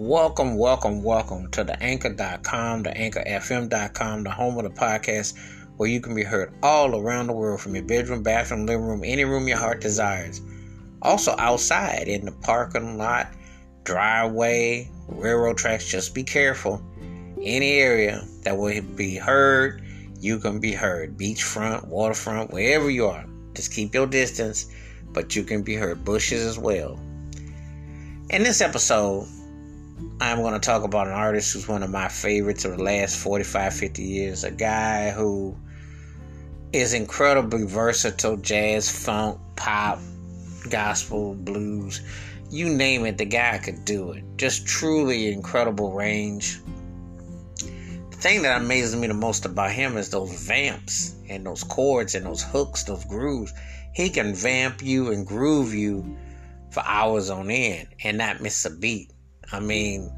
welcome, welcome, welcome to the anchor.com, the anchorfm.com, the home of the podcast where you can be heard all around the world from your bedroom, bathroom, living room, any room your heart desires. Also outside in the parking lot, driveway, railroad tracks, just be careful. Any area that will be heard, you can be heard. Beachfront, waterfront, wherever you are. Just keep your distance, but you can be heard. Bushes as well. In this episode, I'm going to talk about an artist who's one of my favorites of the last 45, 50 years. A guy who is incredibly versatile jazz, funk, pop, gospel, blues. You name it, the guy could do it. Just truly incredible range. The thing that amazes me the most about him is those vamps and those chords and those hooks, those grooves. He can vamp you and groove you for hours on end and not miss a beat. I mean,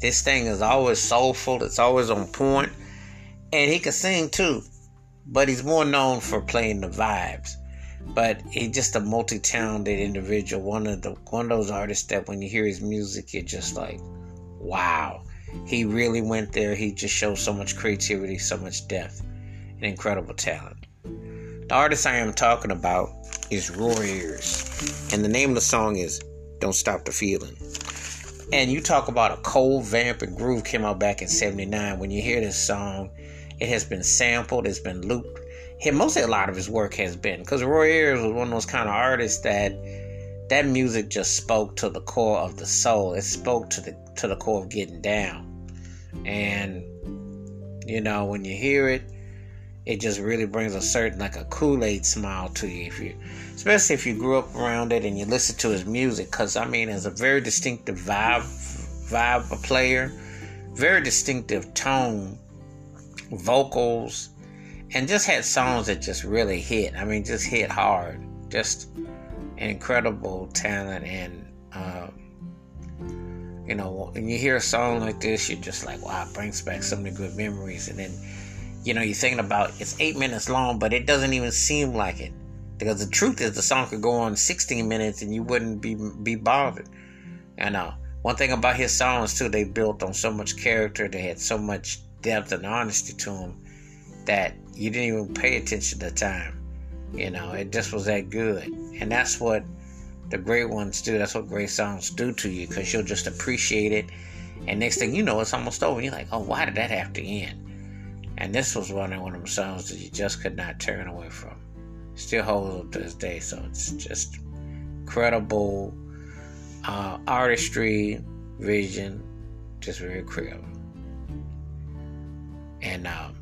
this thing is always soulful, it's always on point, and he can sing too. But he's more known for playing the vibes. But he's just a multi-talented individual. One of the one of those artists that when you hear his music, you're just like, wow. He really went there. He just shows so much creativity, so much depth, and incredible talent. The artist I am talking about is Roy Ayers. And the name of the song is Don't Stop the Feeling. And you talk about a cold vamp and groove came out back in 79. When you hear this song, it has been sampled, it's been looped. Him, mostly a lot of his work has been because Roy Ayers was one of those kind of artists that that music just spoke to the core of the soul. It spoke to the to the core of getting down. And you know, when you hear it, it just really brings a certain like a Kool-Aid smile to you if you especially if you grew up around it and you listen to his music because I mean it's a very distinctive vibe vibe a player very distinctive tone vocals and just had songs that just really hit. I mean just hit hard. Just an incredible talent and um, you know when you hear a song like this you're just like wow it brings back so many good memories. And then you know, you're thinking about it's eight minutes long, but it doesn't even seem like it. Because the truth is, the song could go on 16 minutes and you wouldn't be be bothered. And know. One thing about his songs too, they built on so much character. They had so much depth and honesty to them that you didn't even pay attention to time. You know, it just was that good, and that's what the great ones do. That's what great songs do to you, because you'll just appreciate it. And next thing you know, it's almost over. You're like, oh, why did that have to end? And this was one of them songs that you just could not turn away from. Still holds up to this day, so it's just incredible uh, artistry, vision, just very creative. And um,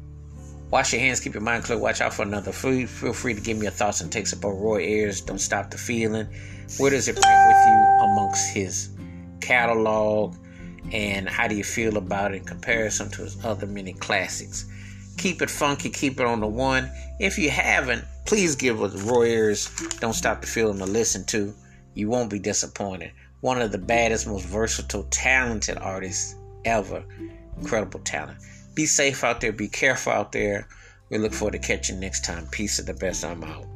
wash your hands, keep your mind clear, watch out for another food. Feel free to give me your thoughts and takes about Roy Ayers. Don't stop the feeling. Where does it rank with you amongst his catalog? And how do you feel about it in comparison to his other many classics? Keep it funky, keep it on the one. If you haven't, please give us Roy Ayers Don't Stop the Feeling to listen to. You won't be disappointed. One of the baddest, most versatile, talented artists ever. Incredible talent. Be safe out there, be careful out there. We look forward to catching next time. Peace of the best. I'm out.